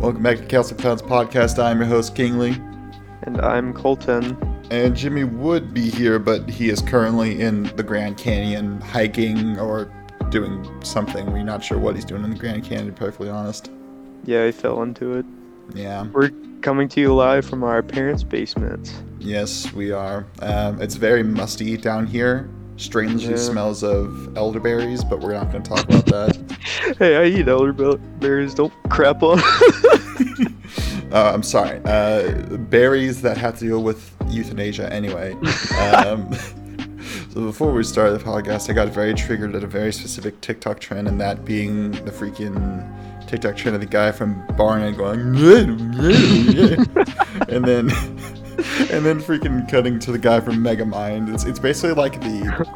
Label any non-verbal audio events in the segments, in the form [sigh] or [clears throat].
Welcome back to Castle Clouds Podcast. I'm your host, Kingly. And I'm Colton. And Jimmy would be here, but he is currently in the Grand Canyon hiking or doing something. We're not sure what he's doing in the Grand Canyon, to be perfectly honest. Yeah, he fell into it. Yeah. We're coming to you live from our parents' basement. Yes, we are. Um, it's very musty down here. Strangely Yeah. smells of elderberries, but we're not going to talk about that. [laughs] Hey, I eat elderberries. Don't crap on. [laughs] Uh, I'm sorry. Uh, berries that have to deal with euthanasia anyway. Um, [laughs] so before we started the podcast, I got very triggered at a very specific TikTok trend, and that being the freaking TikTok trend of the guy from Barna going, and then [laughs] and then freaking cutting to the guy from Megamind. It's it's basically like the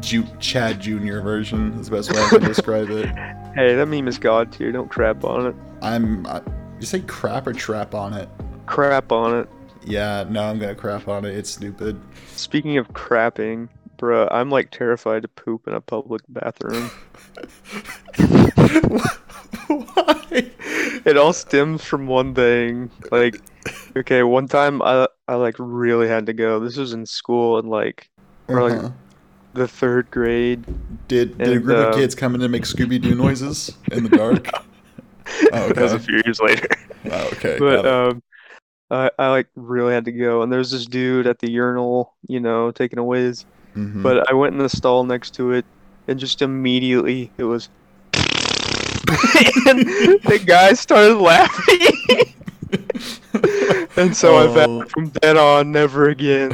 Ju- Chad Junior version. Is the best way I can describe it. [laughs] hey, that meme is god tier. Don't crap on it. I'm. I, you say crap or trap on it? Crap on it. Yeah, no, I'm gonna crap on it. It's stupid. Speaking of crapping, bruh, I'm like terrified to poop in a public bathroom. [laughs] Why? it all stems from one thing. Like, okay, one time I I like really had to go. This was in school and like or like Uh-huh. the third grade. Did, did a and, group of uh, kids come in and make Scooby Doo noises in the dark? [laughs] Oh, That was a few years later. Oh, okay. but um I, I like really had to go and there's this dude at the urinal you know taking a whiz Mhm. but i went in the stall next to it and just immediately it was [laughs] and the guy started laughing [laughs] [laughs] and so i Oh. vowed from then on never again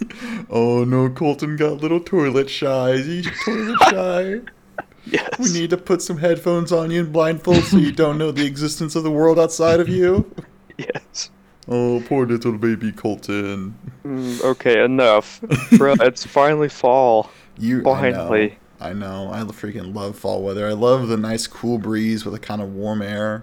[laughs] oh no, Colton got little toilet [laughs] shy. He's toilet shy. yes We need to put some headphones on you and blindfold so you don't know the existence of the world outside of you. yes Oh, poor little baby Colton. Mm, okay enough bro it's finally fall You finally I know. I freaking love fall weather. I love the nice cool breeze with a kind of warm air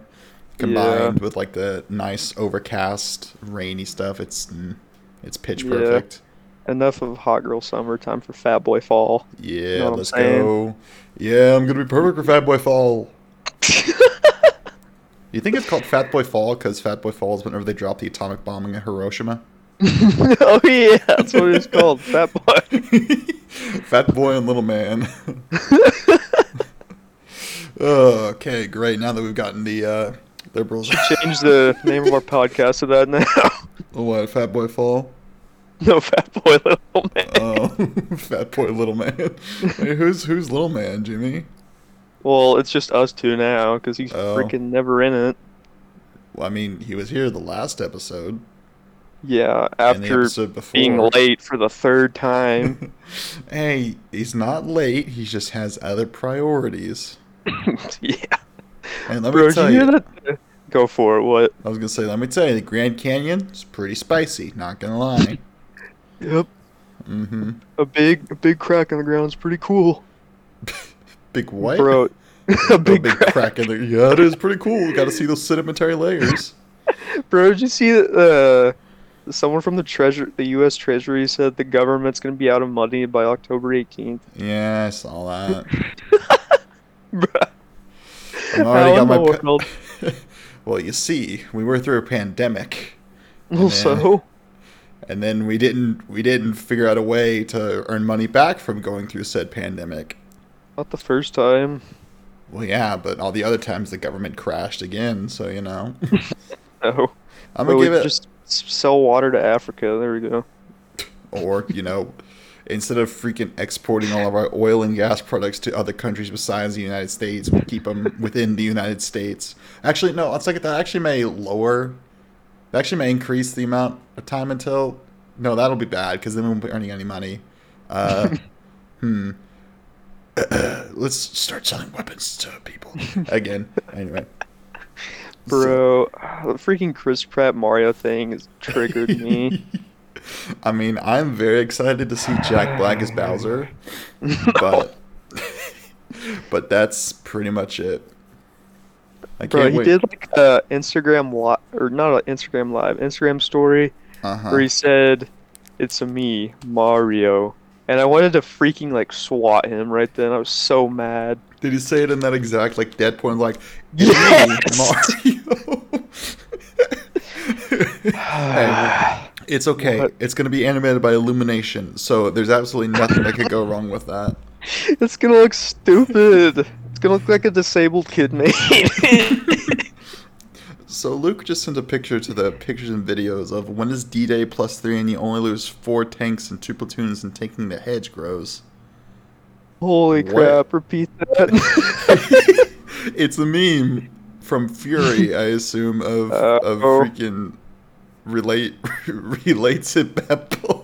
combined with like the nice overcast rainy stuff. It's mm, it's pitch Yeah. perfect. enough of hot girl summer time for fat boy fall Yeah, Know let's go. Yeah, I'm gonna be perfect for Fat Boy Fall. [laughs] You think it's called Fat Boy Fall because Fat Boy falls whenever they drop the atomic bombing in Hiroshima? [laughs] oh yeah, that's what it's called, Fat Boy. [laughs] Fat Boy and Little Man. Okay, great. Now that we've gotten the uh, liberals. Change the name of our [laughs] podcast to that now. what, Fat Boy Fall? no, Fat Boy Little Man. Oh, [laughs] Fat Boy Little Man. Wait, who's who's Little Man, Jimmy? well, it's just us two now because he's Oh. freaking never in it. Well, I mean, he was here the last episode. Yeah, after being late for the third time. [laughs] hey, he's not late. He just has other priorities. yeah, And let me bro, did you tell hear you, that? Go for it. What? I was gonna say, let me tell you, the Grand Canyon is pretty spicy. Not gonna lie. Yep, mm-hmm. a big, a big crack in the ground is pretty cool, [laughs] Big what? bro. [laughs] [laughs] a A big, big crack. crack in there. Yeah, it is pretty cool. Got to see those sedimentary layers. Bro, did you see that? Uh, someone from the treasure, the U.S. Treasury, said the government's gonna be out of money by October 18th. Yeah, I saw that. Bruh. I'm already How got in my. the pa- world? Well, you see, we were through a pandemic, Well, oh, so and then we didn't we didn't figure out a way to earn money back from going through said pandemic. not the first time. Well, yeah, but all the other times the government crashed again, so you know. [laughs] No, I'm gonna we give it, just sell water to Africa. There we go. or you know, instead of freaking exporting all of our oil and gas products to other countries besides the United States, we'll keep them within the United States. Actually, no, let's look at that. Actually, may lower. That actually may increase the amount of time until. No, that'll be bad because then we won't be earning any money. Uh, [laughs] hmm. [clears throat] let's start selling weapons to people again. Anyway. So- Bro, the freaking Chris Pratt Mario thing has triggered me. [laughs] I mean, I'm very excited to see Jack Black as Bowser, [laughs] but [laughs] but that's pretty much it. I Bro, he wait. did like a Instagram live, or not an Instagram live, Instagram story uh-huh. where he said, "It's a me, Mario," and I wanted to freaking like swat him right then. I was so mad. Did he say it in that exact like dead point like Yes! me, Mario? [laughs] [sighs] Hey, it's okay. What? It's going to be animated by Illumination, so there's absolutely nothing that could go [laughs] wrong with that. it's gonna look stupid. It's gonna look like a disabled kid made. [laughs] So Luke just sent a picture to the pictures and videos of when is D-Day plus three and you only lose four tanks and two platoons and taking the hedge grows. Holy What? crap! Repeat that. [laughs] it's a meme from Fury, I assume, of uh, of Uh-oh. freaking relate [laughs] relates it Beppo.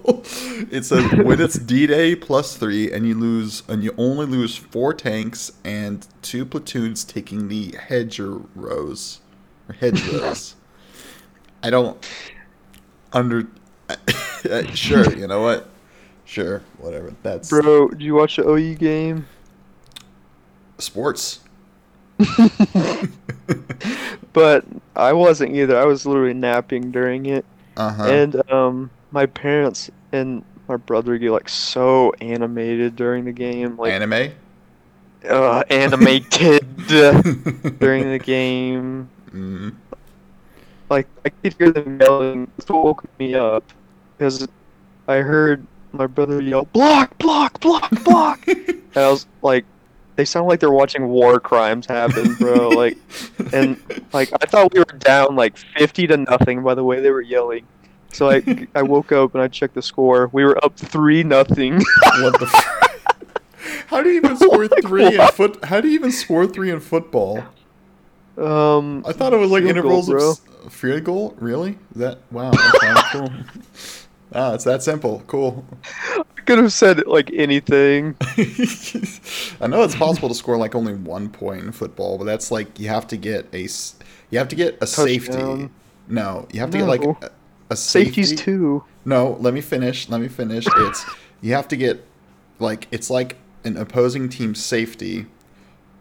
It says when it's [laughs] D Day plus three and you lose and you only lose four tanks and two platoons taking the hedger rows or hedge rows. I don't under [laughs] uh, sure, you know what? Sure, whatever. That's Bro, did you watch the OU game? sports. [laughs] But I wasn't either. I was literally napping during it. Uh-huh. And um my parents and my brother get like so animated during the game, like Anime? uh, animated [laughs] during the game. Mm. Like I could hear them yelling. That's what woke me up because I heard my brother yell, "Block! Block! Block! Block!" [laughs] and I was like, they sound like they're watching war crimes happen, bro. like, and like I thought we were down like fifty to nothing by the way they were yelling. So I [laughs] I woke up and I checked the score. We were up three nothing. What the? F- [laughs] how do you even score Like, three in foot? How do you even score three in football? um, I thought it was like goal, intervals bro. of field goal. Really? That wow? Okay, cool. [laughs] Ah, it's that simple. Cool. Could have said like anything. [laughs] I know it's possible to score like only one point in football, but that's like you have to get a you have to get a safety. No, you have to get like a, a safety. Safeties too. No, let me finish. Let me finish. It's you have to get like it's like an opposing team safety,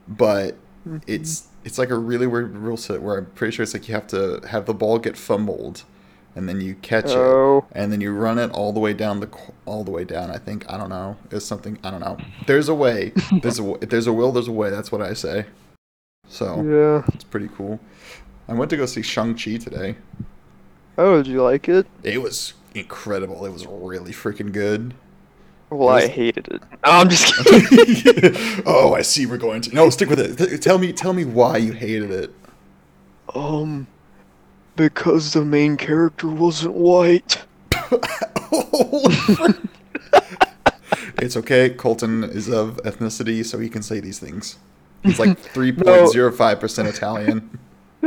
but mm-hmm. it's it's like a really weird rule set where I'm pretty sure it's like you have to have the ball get fumbled, and then you catch Oh. it, and then you run it all the way down the all the way down. I think I don't know. It's something I don't know. There's a way. [laughs] There's a if there's a will. There's a way. That's what I say. So Yeah. it's pretty cool. I went to go see Shang Chi today. Oh, did you like it? It was incredible. It was really freaking good. Well, It I hated it. [laughs] No, I'm just [laughs] kidding. oh, I see. We're going to no. Stick with it. Tell me. Tell me why you hated it. um, because the main character wasn't white. [laughs] It's okay. Colton is of ethnicity, so he can say these things. He's like [laughs] three point zero five percent Italian. [laughs]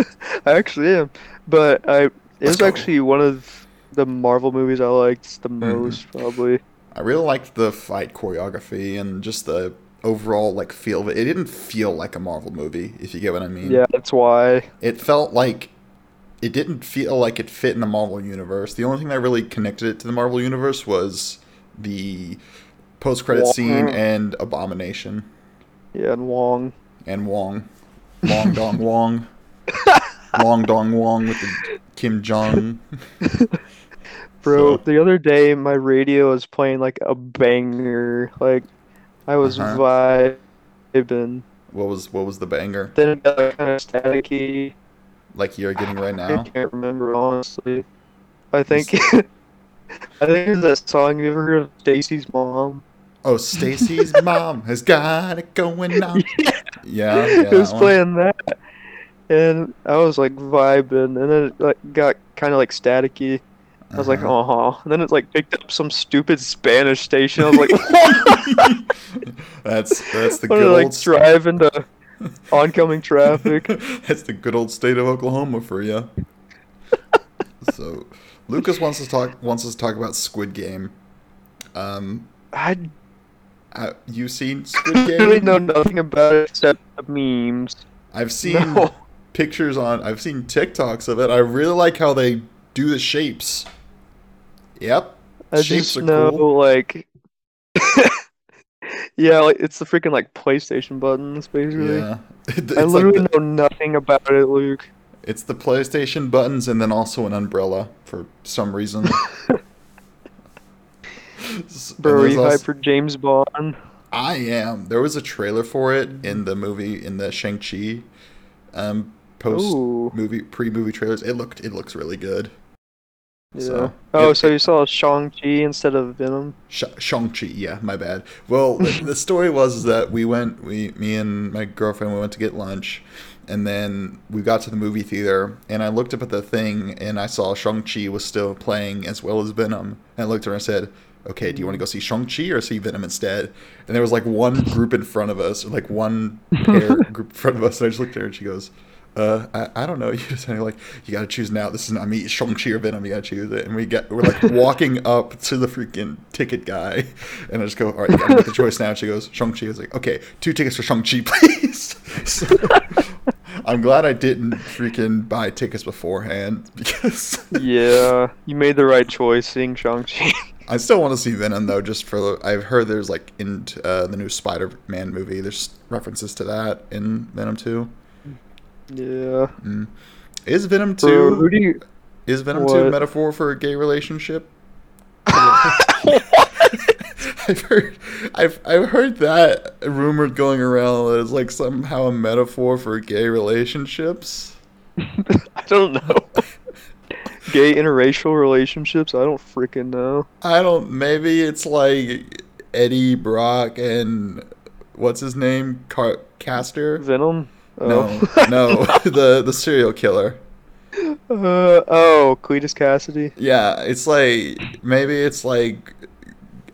I actually am, but I it Let's was go. actually one of the Marvel movies I liked the Mm-hmm. most, probably. I really liked the fight choreography and just the overall like feel of it. It didn't feel like a Marvel movie, if you get what I mean. Yeah, that's why. It felt like it didn't feel like it fit in the Marvel universe. The only thing that really connected it to the Marvel universe was the post credit scene and Abomination Yeah, and Wong. and Wong. Long Dong Wong. [laughs] Long Dong Wong with the Kim Jong. [laughs] Bro, So- the other day my radio was playing like a banger. Like I was Uh-huh. vibing. What was what was the banger? Then it got kind of staticky. Like you're getting right now? I can't remember honestly. I think [laughs] I think it's that song. You ever heard of Stacy's mom? Oh, Stacy's [laughs] mom has got it going on. [laughs] yeah, Yeah, yeah. it was that playing that, and I was like vibing, and then it like got kind of like staticky. I was like, Uh-huh. uh huh. And then it like picked up some stupid Spanish station. I was like, that's that's the Wanted good to like old drive into [laughs] oncoming traffic. [laughs] That's the good old state of Oklahoma for you. [laughs] so, Lucas wants to talk wants us to talk about Squid Game. Um, I uh, you seen Squid really know nothing about it except memes. I've seen No. pictures on. I've seen TikToks of it. I really like how they do the shapes. Yep, I shapes just are know cool. like Yeah, like it's the freaking like PlayStation buttons basically. Yeah, [laughs] it's I like literally the, know nothing about it, Luke. it's the PlayStation buttons and then also an umbrella for some reason. Bro, are you hyped for James Bond? I am. There was a trailer for it in the movie in the Shang Chi um, post Ooh. movie pre movie trailers. It looked it looks really good. Yeah. So, oh, it- so you saw Shang-Chi instead of Venom? Sh- Shang-Chi, yeah, my bad. Well, the, [laughs] the story was that we went, we, me and my girlfriend, we went to get lunch, and then we got to the movie theater, and I looked up at the thing, and I saw Shang-Chi was still playing as well as Venom, and I looked at her and said, okay, do you want to go see Shang-Chi or see Venom instead? And there was like one group in front of us, or like one pair [laughs] group in front of us, and I just looked at her and she goes, uh, I, I don't know. [laughs] You just like you gotta choose now. This is not me, Shang Chi or Venom. You gotta choose it. And we get we're like [laughs] walking up to the freaking ticket guy, and I just go, all right, you gotta make the choice now. And she goes, Shang Chi. I was like, okay, two tickets for Shang Chi, [laughs] please. So, I'm glad I didn't freaking buy tickets beforehand because yeah, you made the right choice seeing Shang-Chi. I still want to see Venom though. Just for I've heard there's like in uh, the new Spider-Man movie, there's references to that in Venom Two. Yeah. Mm. Is Venom Two? who do you... Is Venom 2 a metaphor for a gay relationship? [laughs] [laughs] I've heard I've I've heard that rumored going around that it's like somehow a metaphor for gay relationships. [laughs] I don't know. Gay interracial relationships? I don't freaking know. I don't maybe it's like Eddie Brock and what's his name? Car- Caster? Venom? No, Oh. no, [laughs] the the serial killer. Uh, oh, Cletus Kasady. Yeah, it's like maybe it's like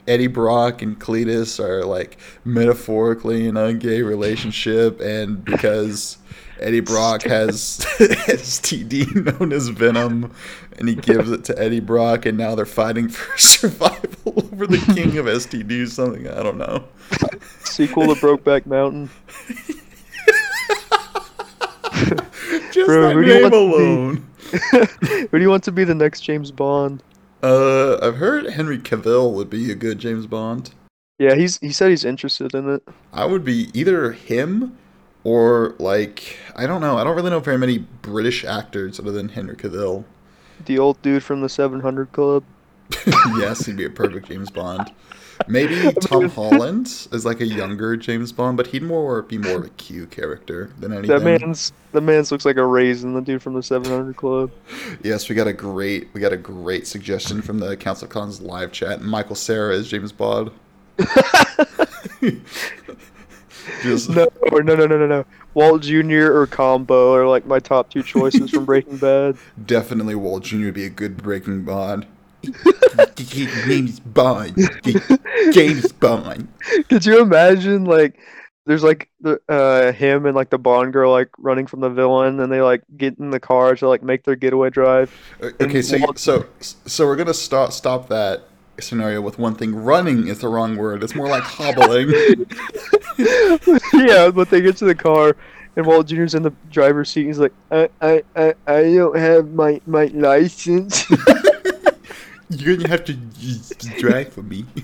Eddie Brock and Cletus are like metaphorically in a gay relationship, and because Eddie Brock has [laughs] STD known as Venom, and he gives it to Eddie Brock, and now they're fighting [laughs] for survival over the king of STD, something I don't know. Sequel to Brokeback Mountain. [laughs] Just Bro, that name want to be? alone. [laughs] Who do you want to be the next James Bond? Uh, I've heard Henry Cavill would be a good James Bond. Yeah, he's he said he's interested in it. I would be either him or like I don't know. I don't really know very many British actors other than Henry Cavill. The old dude from the 700 Club. [laughs] yes, he'd be a perfect James Bond. Maybe [laughs] Tom Holland is like a younger James Bond, but he'd more be more of a Q character than anything. That man's that man's looks like a raisin. The dude from the 700 Club. Yes, we got a great we got a great suggestion from the Council of Clowns live chat. Michael Cera is James Bond. [laughs] Just No, no, no, no, no, no. Walt Jr. or Combo are like my top two choices from Breaking Bad. [laughs] definitely Walt Jr. would be a good Breaking Bond. James Bond. James Bond. Could you imagine like there's like the uh him and like the Bond girl like running from the villain and they like get in the car to like make their getaway drive. Okay, so Walt- so so we're gonna stop stop that scenario with one thing. Running is the wrong word. It's more like hobbling. [laughs] yeah, but they get to the car and Walt Jr.'s in the driver's seat. He's like, I, I, I, I don't have my my license. [laughs] You're gonna have to drag for me. [laughs]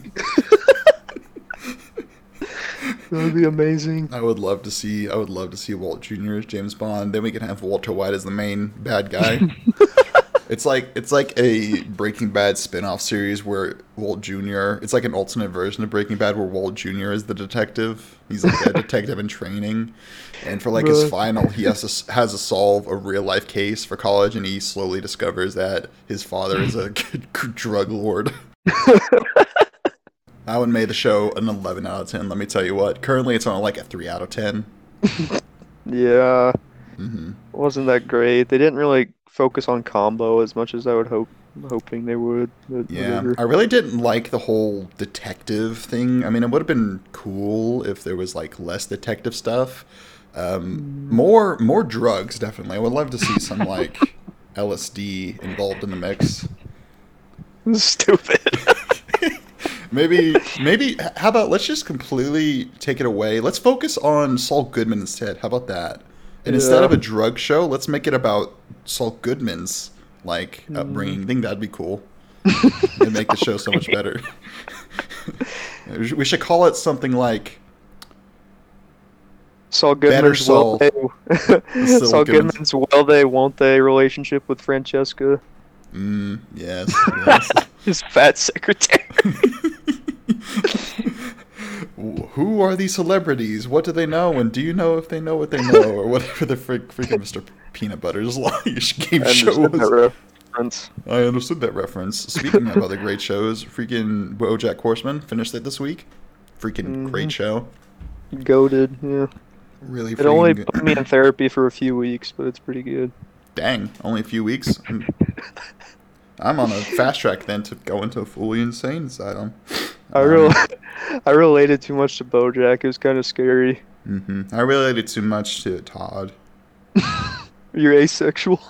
that would be amazing. I would love to see. I would love to see Walt Jr. as James Bond. Then we can have Walter White as the main bad guy. [laughs] it's like it's like a Breaking Bad spin-off series where Walt Jr. It's like an alternate version of Breaking Bad where Walt Jr. is the detective. He's like a detective in training, and for like his final, he has to has to solve a real life case for college, and he slowly discovers that his father is a [laughs] drug lord. [laughs] That one made the show an 11 out of 10. Let me tell you what. Currently, it's on like a 3 out of 10. [laughs] Yeah, hmm wasn't that great? They didn't really focus on Combo as much as I would hope, hoping they would. Yeah, whatever. I really didn't like the whole detective thing. I mean, it would have been cool if there was like less detective stuff. Um, more, more drugs, definitely. I would love to see some [laughs] like LSD involved in the mix. [laughs] Stupid. [laughs] Maybe, maybe. How about let's just completely take it away. Let's focus on Saul Goodman instead. How about that? And instead Yeah. of a drug show, let's make it about Saul Goodman's like Mm. upbringing. I think that'd be cool. It'd make the show so much better. [laughs] [laughs] We should- call it something like Saul Goodman's Saul. will they, Saul [laughs] Goodman's will they won't they relationship with Francesca, mm, yes, yes. his fat secretary. Who are these celebrities? What do they know? And do you know if they know what they know? Or [laughs] whatever the frick, freaking Mr. Peanut Butter's [laughs] game I show was. I understood that reference. Speaking of other great shows, freaking BoJack Horseman finished it this week. Freaking great Mhm. show. Goaded, yeah. Really It only freaking put me in therapy for a few weeks, but it's pretty good. Dang, only a few weeks. [laughs] I'm, I'm on a fast track then to go into a fully insane asylum. I real [laughs] I related too much to BoJack. It was kind of scary. hmm I related too much to Todd. [laughs] You're asexual.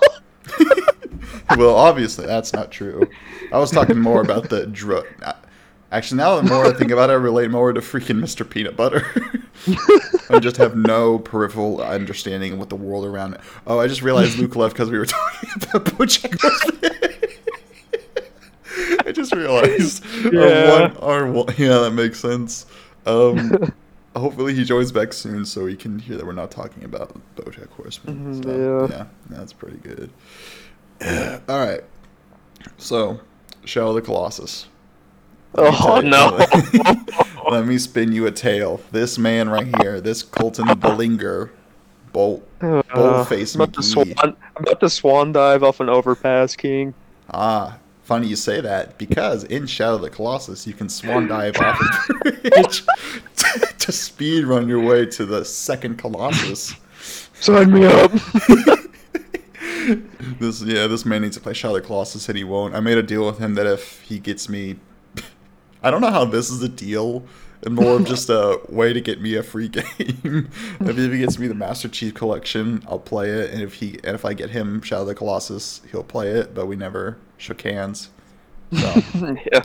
[laughs] well, obviously that's not true. I was talking more about the drug. Actually, now the more I think about it, I relate more to freaking Mr. Peanut Butter. I just have no peripheral understanding of what the world around it. Oh, I just realized Luke left because we were talking about BoJack Horseman. Just realized [laughs] Yeah. one, one, [laughs] yeah, that makes sense. Um, [laughs] hopefully he joins back soon so he can hear that we're not talking about BoJack Horseman. Mhm, So, yeah. yeah, that's pretty good. [clears throat] All right, so Shadow of the Colossus. Let Oh no! Let me spin you a tale. This man right here, this Colton Bellinger, Bolt, Uh, Bullface I'm about swan. I'm about to swan dive off an overpass, King. Ah, funny you say that because in Shadow of the Colossus you can swan dive off a [laughs] bridge to, [laughs] to speed run your way to the second Colossus. Sign me up. [laughs] This yeah, this man needs to play Shadow of the Colossus and he won't. I made a deal with him that if he gets me, I don't know how this is a deal. And more of just a way to get me a free game. if he gets me the Master Chief Collection, I'll play it, and if he and if I get him Shadow of the Colossus, he'll play it. But we never shook hands. So [laughs] yeah.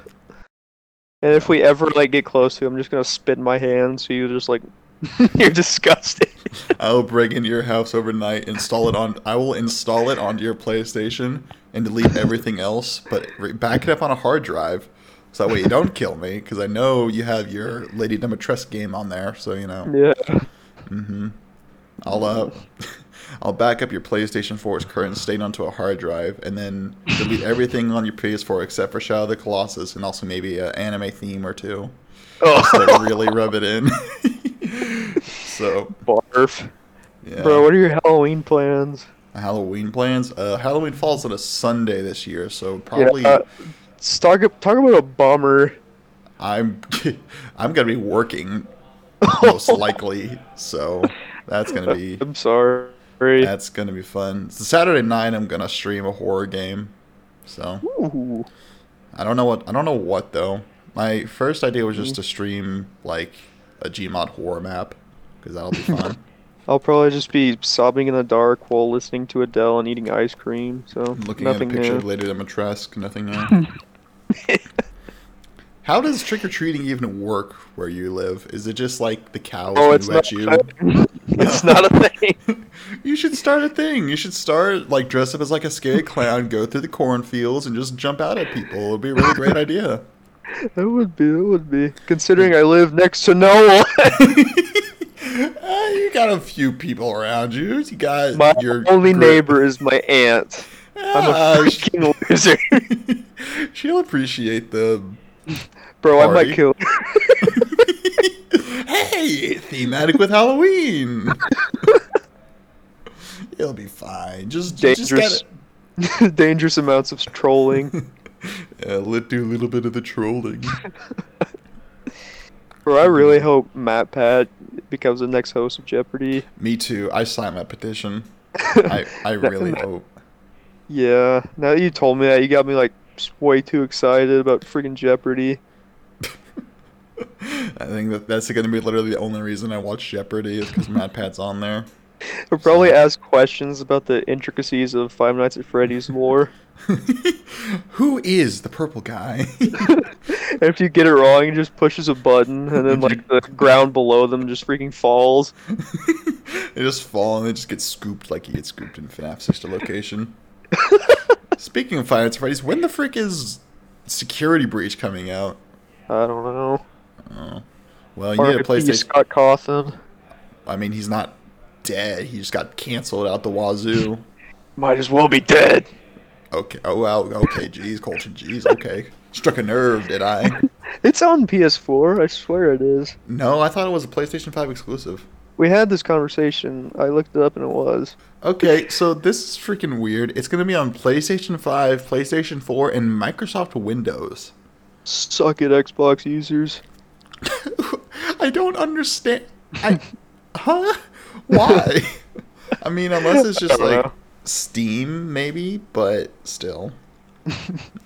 And if we ever like get close to him, I'm just gonna spit in my hand, so you just like [laughs] you're disgusting. [laughs] I'll break into your house overnight, install it on. I will install it onto your PlayStation and delete everything else, but re- back it up on a hard drive, so that way you don't kill me, because I know you have your Lady Dimitrescu game on there. So you know, yeah. Mm hmm I'll uh, I'll back up your PlayStation 4's current state onto a hard drive, and then delete everything on your PS4 except for Shadow of the Colossus, and also maybe an anime theme or two, Oh, really rub it in. [laughs] so barf. yeah. Bro, what are your Halloween plans? Halloween plans. Uh, Halloween falls on a Sunday this year, so probably Yeah, uh, talk, talk about a bummer. I'm [laughs] I'm gonna be working [laughs] most likely. So that's gonna be I'm sorry. That's gonna be fun. So Saturday night I'm gonna stream a horror game. So Ooh. I don't know what I don't know what though. My first idea was Mm-hmm. just to stream like a Gmod horror map because that'll be fun. [laughs] I'll probably just be sobbing in the dark while listening to Adele and eating ice cream. So Looking at a nothing picture new. of Lady Dimitrescu, nothing new. [laughs] How does trick or treating even work where you live? Is it just like the cows Oh, it's let not. you? A [laughs] it's not a [laughs] thing. You should start a thing. You should start like dress up as like a scary clown, go through the cornfields, and just jump out at people. It would be a really great idea. [laughs] That would be. That would be. Considering I live next to no one. Uh, you got a few people around you. You got My your only gri- neighbor is my aunt. I'm a Ah, freaking loser. She'll appreciate the. Bro, I might kill hey, thematic with Halloween. [laughs] It'll be fine. Just, just dangerous gotta, [laughs] dangerous amounts of trolling. [laughs] yeah, let do a little bit of the trolling. Bro, I really hope MatPat becomes the next host of Jeopardy. Me too. I signed that petition. I, I really hope. Yeah, now that you told me that, you got me like way too excited about freaking Jeopardy. I think that that's going to be literally the only reason I watch Jeopardy is because MatPat's on there. I'll probably ask questions about the intricacies of Five Nights at Freddy's lore. [laughs] Who is the purple guy? and [laughs] if you get it wrong, he just pushes a button, and then like the ground below them just freaking falls. [laughs] they just fall and they just get scooped like he gets scooped in FNAF Sister Location. Speaking of Five Nights at Freddy's, when the frick is Security Breach coming out? I don't know. Oh. Well, you need a. PlayStation. Scott Cawthon. I mean, he's not dead. He just got canceled out the wazoo. [laughs] Might as well be dead. Okay. Oh well. Okay. Jeez, Colton. Jeez. Okay. Struck a nerve, did I? [laughs] It's on PS4. I swear it is. No, I thought it was a PlayStation 5 exclusive. We had this conversation. I looked it up and it was. Okay, so this is freaking weird. It's going to be on PlayStation 5, PlayStation 4, and Microsoft Windows. Suck it, Xbox users. [laughs] I don't understand. I, huh? Why? I mean, unless it's just like know. Steam, maybe, but still.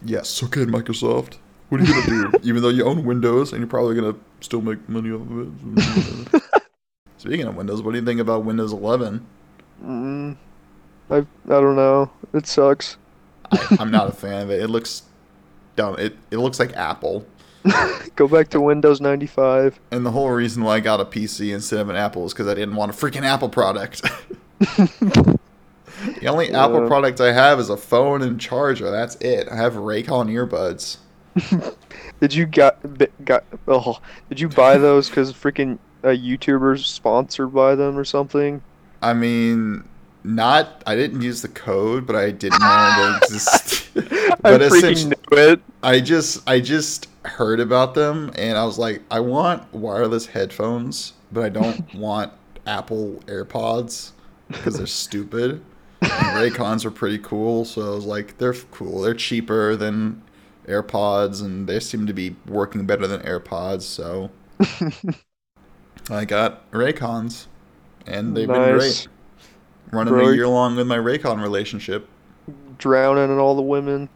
yes, suck it, Microsoft. What are you gonna do? [laughs] Even though you own Windows and you're probably gonna still make money off of it. [laughs] Speaking of Windows, what do you think about Windows 11? Mm, I I don't know. It sucks. I, I'm not a fan of it. It looks dumb. It it looks like Apple. [laughs] Go back to Windows 95. And the whole reason why I got a PC instead of an Apple is because I didn't want a freaking Apple product. [laughs] the only Apple product I have is a phone and charger. That's it. I have Raycon earbuds. [laughs] Did you got got oh, Did you buy those because freaking a YouTuber's sponsored by them or something? I mean, not. I didn't use the code, but I didn't know they exist. [laughs] I but freaking essentially, knew it. I just I just heard about them and I was like, I want wireless headphones, but I don't [laughs] want Apple AirPods because they're stupid. And Raycons are pretty cool, so I was like, they're cool. They're cheaper than AirPods, and they seem to be working better than AirPods. So [laughs] I got Raycons, and they've been great. Running Bro, a year long with my Raycon relationship. Drowning and all the women.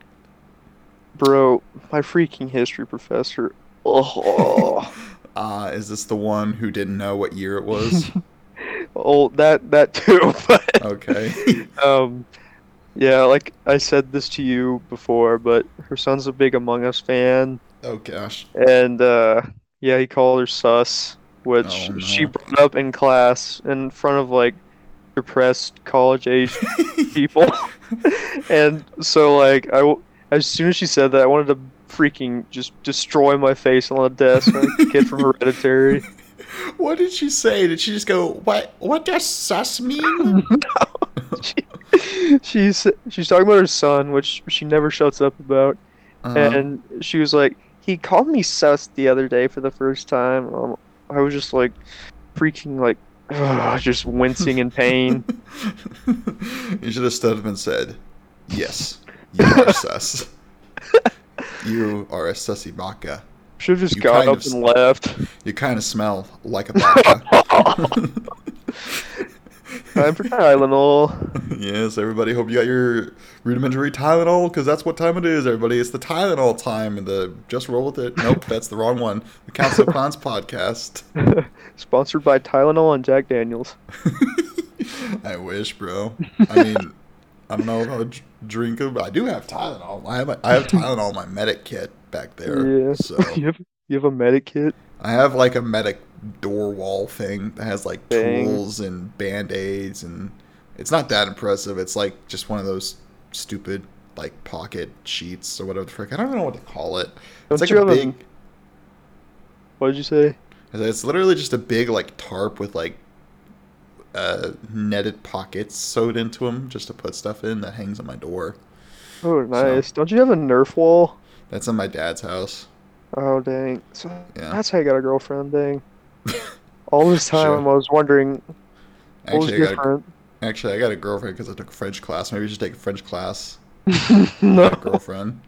Bro, my freaking history professor. Oh, Uh, [laughs] is this the one who didn't know what year it was? [laughs] oh, that that too. [laughs] But Okay. um, yeah, like I said this to you before, but her son's a big Among Us fan, oh gosh. and uh, yeah, he called her sus, which Oh, she brought up in class in front of like depressed college-age [laughs] people. and so like I as soon as she said that I wanted to freaking just destroy my face on the desk like the kid from Hereditary. [laughs] what did she say? Did she just go, "What? What does sus mean?" [laughs] she, she's she's talking about her son, which she never shuts up about, Uh-huh. and she was like, "He called me sus the other day for the first time." Um, I was just like, freaking like, just wincing in pain. [laughs] you should have stood up and said, "Yes, you are sus. You are a sussy baka. Should have just You got up of- and left. You kind of smell like a baka." [laughs] [laughs] Time for Tylenol. [laughs] yes, everybody. Hope you got your rudimentary Tylenol because that's what time it is. Everybody, it's the Tylenol time. And the just roll with it. Nope, that's the wrong one. The Council of Clowns podcast. [laughs] Sponsored by Tylenol and Jack Daniels. [laughs] I wish, bro. I mean, I don't know if I would drink them. But I do have Tylenol. I have I have Tylenol in my medic kit back there. Yeah. So you have you have a medic kit. I have like a medic door wall thing that has like tools and band aids, and it's not that impressive. It's like just one of those stupid like pocket sheets or whatever the frick. I don't even know what to call it. Don't It's like a have a- big. What did you say? It's literally just a big like tarp with like uh, netted pockets sewed into them just to put stuff in that hangs on my door. Oh, nice. Don't you have a Nerf wall? That's in my dad's house. Oh, dang. So Yeah. that's how you got a girlfriend, dang. [laughs] All this time Sure. I was wondering what was Actually, I got a, actually I got a girlfriend because I took a French class. Maybe you should take a French class. [laughs] no. A girlfriend.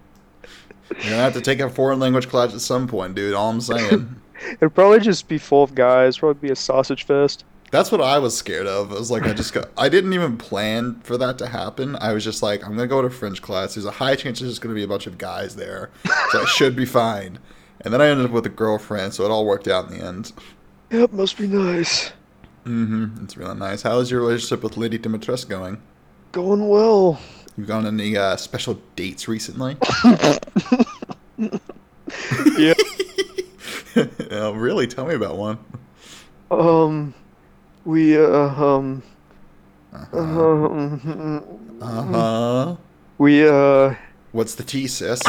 You're gonna have to take a foreign language class at some point, dude. All I'm saying. [laughs] It'd probably just be full of guys. Probably be a sausage fest. That's what I was scared of. I was like, I just got. I didn't even plan for that to happen. I was just like, I'm gonna go to French class. There's a high chance there's just gonna be a bunch of guys there, so I should be fine. And then I ended up with a girlfriend, so it all worked out in the end. Yep, must be nice. Mm-hmm. It's really nice. How is your relationship with Lady Dimitrescu going? Going well. You've gone on any uh, special dates recently? [laughs] Yeah. Uh, [laughs] really? Tell me about one. Um, we uh um Uh-huh. um Uh-huh. we uh What's the T, sis? [laughs]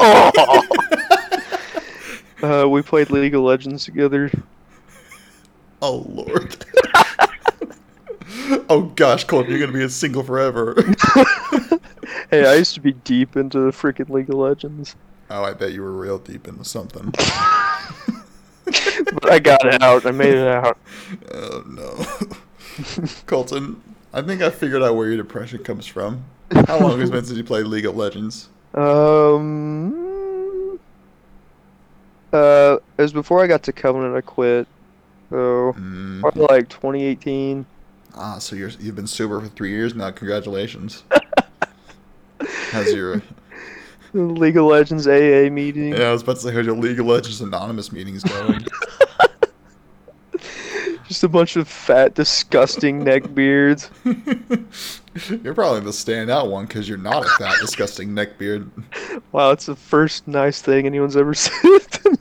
oh. uh we played League of Legends together. Oh, Lord. [laughs] oh, gosh, Colton, you're going to be a single forever. [laughs] Hey, I used to be deep into the freaking League of Legends. Oh, I bet you were real deep into something. [laughs] but I got it out. I made it out. Oh no, Colton. I think I figured out where your depression comes from. How long has it been since you played League of Legends? Um. Uh, it was before I got to Covenant. I quit. So Mm. probably like 2018. Ah, so you're you've been sober for three years now. Congratulations. [laughs] How's your? League of Legends AA meeting. Yeah, I was about to say how's your League of Legends Anonymous meetings going? [laughs] Just a bunch of fat, disgusting neckbeards. [laughs] you're probably the standout one because you're not a fat, disgusting neckbeard. Wow, it's the first nice thing anyone's ever said to me.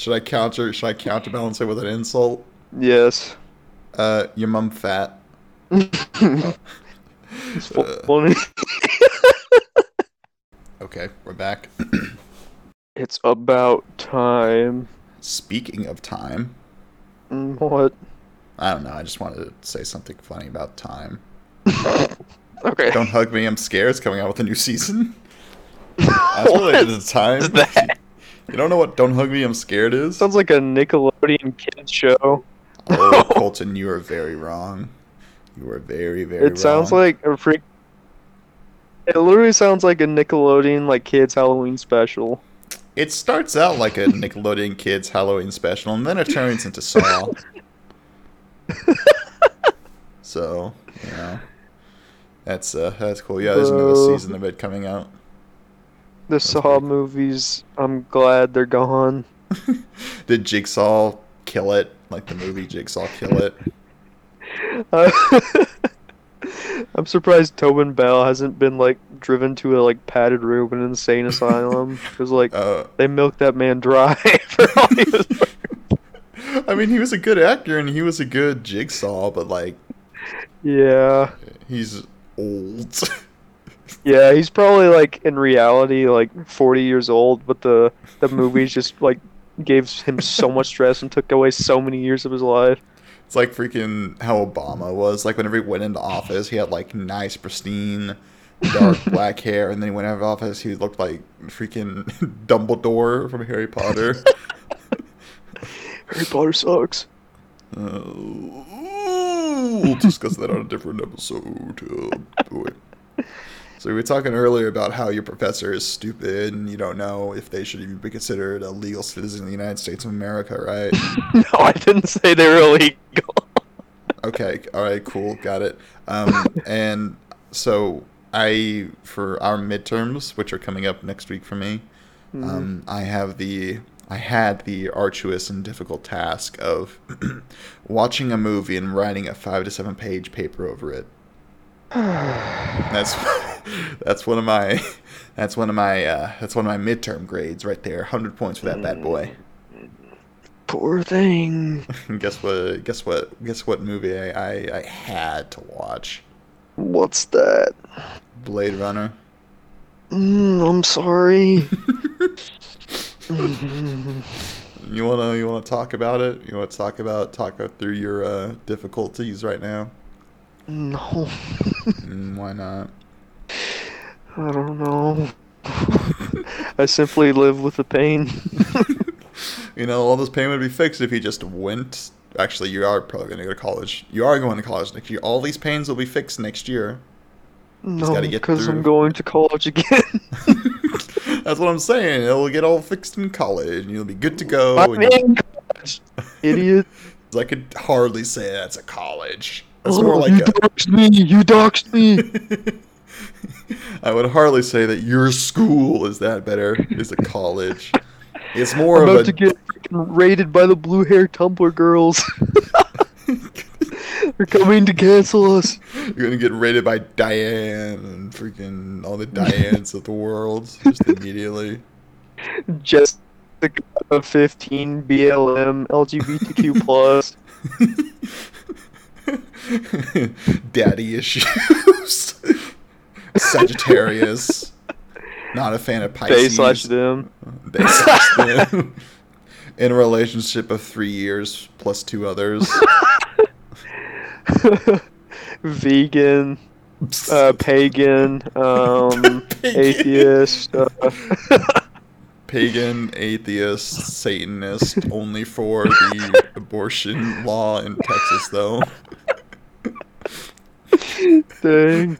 Should I counter? Should I counterbalance it with an insult? Yes. Uh, your mum fat. Uh. funny. [laughs] Okay, we're back. [clears throat] It's about time. Speaking of time, Mm, What? I don't know. I just wanted to say something funny about time. [laughs] Okay. Don't hug me. I'm scared. It's coming out with a new season. [laughs] That's related to time. that? You don't know what "Don't Hug Me, I'm Scared" is? Sounds like a Nickelodeon kids show. Oh, [laughs] Colton, you are very wrong. You are very, very. it sounds like a freak. It literally sounds like a Nickelodeon like kids Halloween special. It starts out like a Nickelodeon Kids Halloween special, and then it turns into Saw. [laughs] so, you know, that's uh, that's cool. Yeah, there's another season of it coming out. The Saw movies, I'm glad they're gone. [laughs] Did Jigsaw kill it? Like the movie Jigsaw kill it? Uh, [laughs] I'm surprised Tobin Bell hasn't been like driven to a like padded room in an insane asylum [laughs] because like Uh, they milked that man dry for all he was worth. I mean, he was a good actor and he was a good Jigsaw, but like Yeah, he's old. Yeah, he's probably like in reality like 40 years old, but the the movies [laughs] just like gave him so much stress and took away so many years of his life. It's like freaking how Obama was. Like whenever he went into office, he had like nice, pristine, dark [laughs] black hair, and then he went out of office, he looked like freaking [laughs] Dumbledore from Harry Potter. Harry Potter sucks. Uh, we'll discuss that on a different episode. Oh, boy. So we were talking earlier about how your professor is stupid and you don't know if they should even be considered a legal citizen of the United States of America, right? [laughs] no, I didn't say they were illegal. [laughs] Okay, all right, cool, got it. Um, [laughs] and so I, for our midterms, which are coming up next week for me, um, I have the, I had the arduous and difficult task of [clears throat] watching a movie and writing a five to seven page paper over it. [sighs] That's [laughs] that's one of my that's one of my uh, that's one of my midterm grades right there. Hundred points for that bad boy. Poor thing. [laughs] guess what? Guess what? Guess what movie I, I, I had to watch? What's that? Blade Runner. Mm, I'm sorry. [laughs] You wanna you wanna talk about it? You wanna talk about talk through your uh, difficulties right now? no, Mm, why not? I don't know. I simply live with the pain. [laughs] you know, all this pain would be fixed if you just went. Actually, you are probably gonna go to college. You are going to college next year. All these pains will be fixed next year. No, because I'm going to college again. [laughs] That's what I'm saying. It'll get all fixed in college, and you'll be good to go. I'm in college, idiot. [laughs] I could hardly say that's a college. That's oh, more like you a. doxed me. You doxed me. [laughs] I would hardly say that your school is that better. Is a college. It's more I'm of about a. to get raided by the blue hair Tumblr girls. [laughs] They're coming to cancel us. You're gonna get raided by Diane and freaking all the Dianes of the world just immediately. Just the 15 BLM LGBTQ [laughs] plus. Daddy issues. Sagittarius. Not a fan of Pisces. They slash them. They slash them. In a relationship of three years plus two others. [laughs] Vegan, uh, pagan, um, [laughs] Pagan. atheist. Uh, pagan, atheist, Satanist, only for the abortion law in Texas, though. Dang.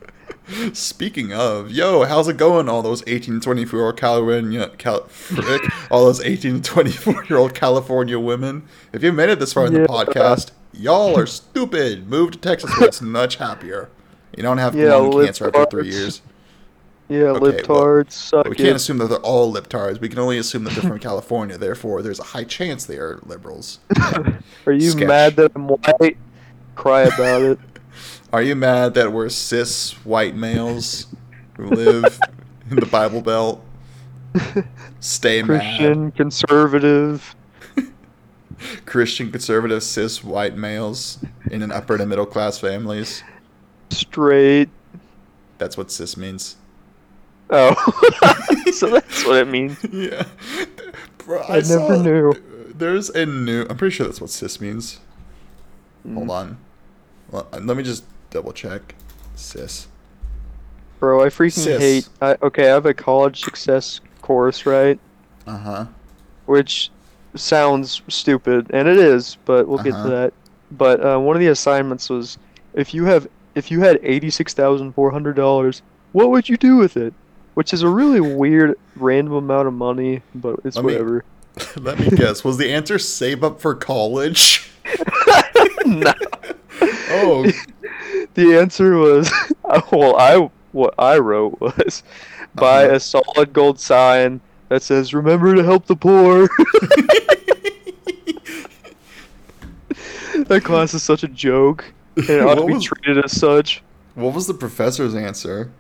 Speaking of, yo, how's it going? All those 18 to 24 year old California, Cal- frick, all those 18 to 24 year old California women. If you made it this far in the Yeah. podcast, y'all are stupid. Move to Texas where it's much happier. You don't have Yeah, lung cancer after three years. Yeah, Okay, libtards suck We can't it. assume that they're all lip libtards. We can only assume that they're from California. Therefore, there's a high chance they are liberals. [laughs] Are you sketch. mad that I'm white? Cry about it. Are you mad that we're cis white males who live in the Bible Belt? Stay mad. Christian, conservative. Christian conservative cis white males in an upper to middle class families. straight. That's what cis means. Oh, [laughs] so that's what it means. [laughs] yeah. Bro, I never knew. There's a new. I'm pretty sure that's what cis means. Mm. Hold on. Let me just double check. Sis. Bro, I freaking Cis. hate. I, okay, I have a college success course, right? Uh huh. Which sounds stupid, and it is, but we'll get Uh-huh. to that. But uh, one of the assignments was if you have if you had eighty six thousand four hundred dollars, what would you do with it? Which is a really weird, random amount of money, but it's Let me- whatever. [laughs] [laughs] Let me guess. Was the answer save up for college? [laughs] no. Oh, [laughs] The answer was [laughs] well, I what I wrote was buy Uh-huh. a solid gold sign that says "Remember to help the poor." [laughs] that class is such a joke, and it ought to be was- treated as such. what was the professor's answer?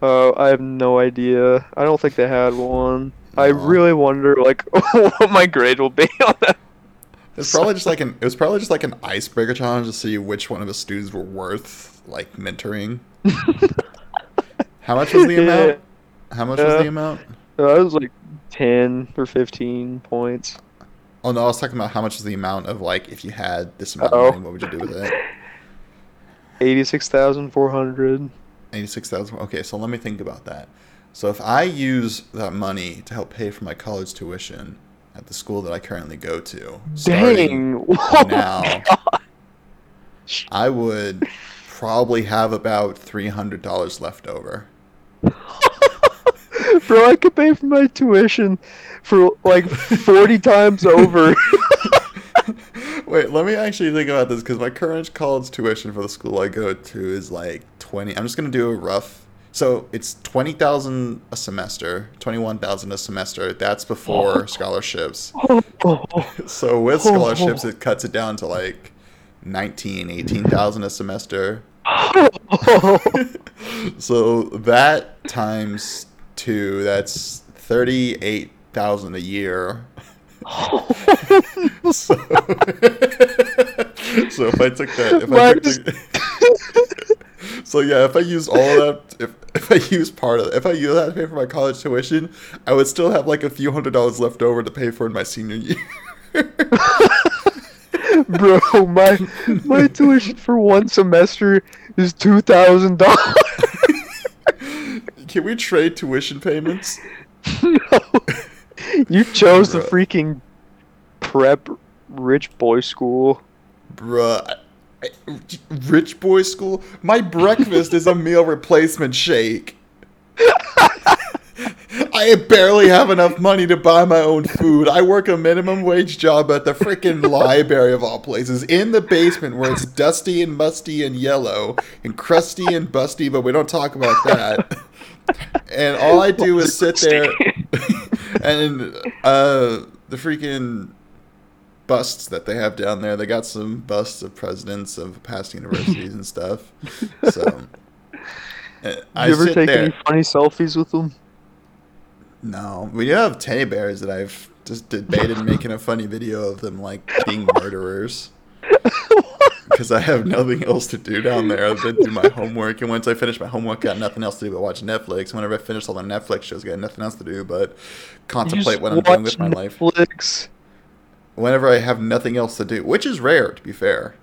Uh, I have no idea. I don't think they had one. I really wonder, like, what my grade will be on that. It's probably just like an. It was probably just like an icebreaker challenge to see which one of his students were worth like mentoring. [laughs] How much was the Yeah. amount? How much was Uh, the amount? Uh, it was like ten or fifteen points. Oh no, I was talking about how much was the amount of like if you had this amount Oh. of money, what would you do with it? [laughs] Eighty-six thousand four hundred. Eighty-six thousand. Okay, so let me think about that. So if I use that money to help pay for my college tuition at the school that I currently go to, Dang! [laughs] Oh now. I would probably have about three hundred dollars left over. [laughs] Bro, I could pay for my tuition for like 40 [laughs] times over. Wait, let me actually think about this because my current college tuition for the school I go to is like twenty. I'm just gonna do a rough. So it's twenty thousand a semester, twenty-one thousand a semester. That's before oh. scholarships. [laughs] Oh. So with oh. scholarships, it cuts it down to like 19, 18,000 a semester. [laughs] so that times two, that's thirty-eight thousand a year. [laughs] so, so if I took that, if I took the, so yeah, if I use all of that, if if I use part of it, if I use that to pay for my college tuition, I would still have like a few hundred dollars left over to pay for in my senior year. [laughs] Bro, my my tuition for one semester is two thousand dollars. [laughs] Can we trade tuition payments? No. You chose the freaking prep rich boy school. Bruh. Rich boy school? My breakfast is a meal replacement shake. I barely have enough money to buy my own food. I work a minimum wage job at the freaking library of all places in the basement where it's dusty and musty and yellow and crusty and busty, but we don't talk about that. And all I do is sit there [laughs] [laughs] and uh the freaking busts that they have down there. They got some busts of presidents of past universities and stuff. [laughs] So uh, I you ever sit take there. any funny selfies with them? No, we do have teddy bears that I've just debated making a funny video of them like being murderers [laughs] because I have nothing else to do down there other than do my homework. And once I finish my homework, I got nothing else to do but watch Netflix. Whenever I finish all the Netflix shows, I got nothing else to do but contemplate what I'm doing with my life. Whenever I have nothing else to do, which is rare to be fair.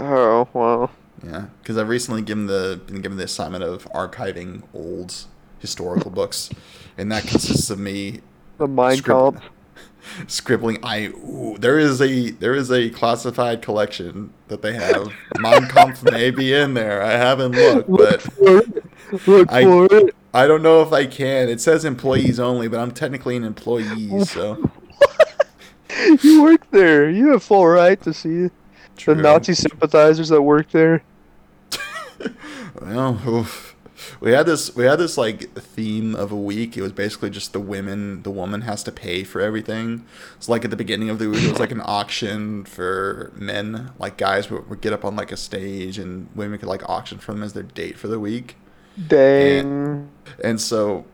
Oh wow. Yeah, because I've recently given the been given the assignment of archiving old historical [laughs] books, and that consists of me The Mein Scrib- [laughs] scribbling. I ooh, there is a there is a classified collection that they have. Mein Kampf [laughs] may be in there. I haven't looked, Look but. Look I- for it. I don't know if I can. It says employees only, but I'm technically an employee, so [laughs] You work there. You have full right to see True. the Nazi sympathizers that work there. [laughs] Well, oof. we had this we had this like theme of a week. It was basically just the women the woman has to pay for everything. It's like at the beginning of the week it was like an auction for men. Like guys would, would get up on like a stage and women could like auction for them as their date for the week. Dang. And so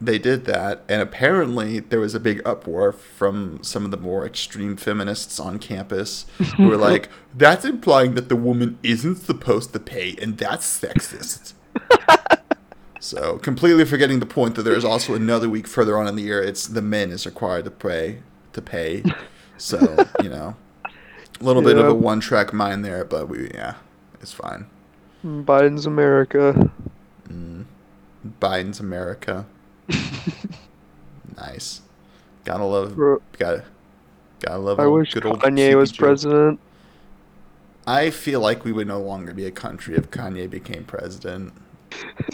they did that, and apparently there was a big uproar from some of the more extreme feminists on campus who were [laughs] like, "That's implying that the woman isn't supposed to pay, and that's sexist." [laughs] so completely forgetting the point that there is also another week further on in the year. It's the men is required to pay to pay. So [laughs] you know, a little bit of a one-track mind there, but we yeah, it's fine. Biden's America. Mm. Biden's America. [laughs] nice. Gotta love. Gotta. Gotta love. I wish good old Kanye was president. I feel like we would no longer be a country if Kanye became president.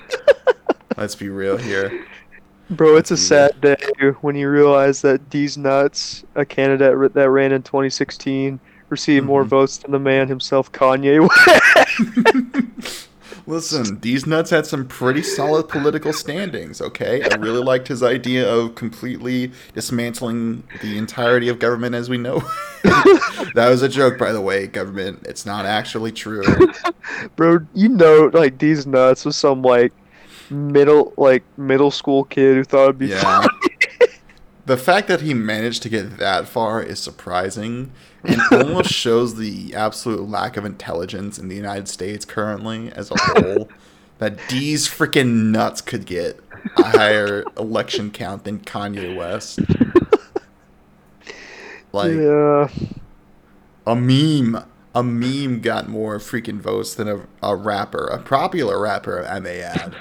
[laughs] Let's be real here. Bro, it's a sad day when you realize that these nuts, a candidate that ran in 2016, received more Mhm. votes than the man himself, Kanye [laughs] West. Listen, these nuts had some pretty solid political standings, okay? I really liked his idea of completely dismantling the entirety of government as we know. [laughs] that was a joke, by the way, government. It's not actually true. [laughs] Bro, you know, like these nuts was some like middle, like middle school kid who thought it'd be Yeah. funny. [laughs] The fact that he managed to get that far is surprising and almost shows the absolute lack of intelligence in the United States currently as a whole. that these freaking nuts could get a higher election count than Kanye West. Like yeah, a meme, a meme got more freaking votes than a, a rapper, a popular rapper, I may add.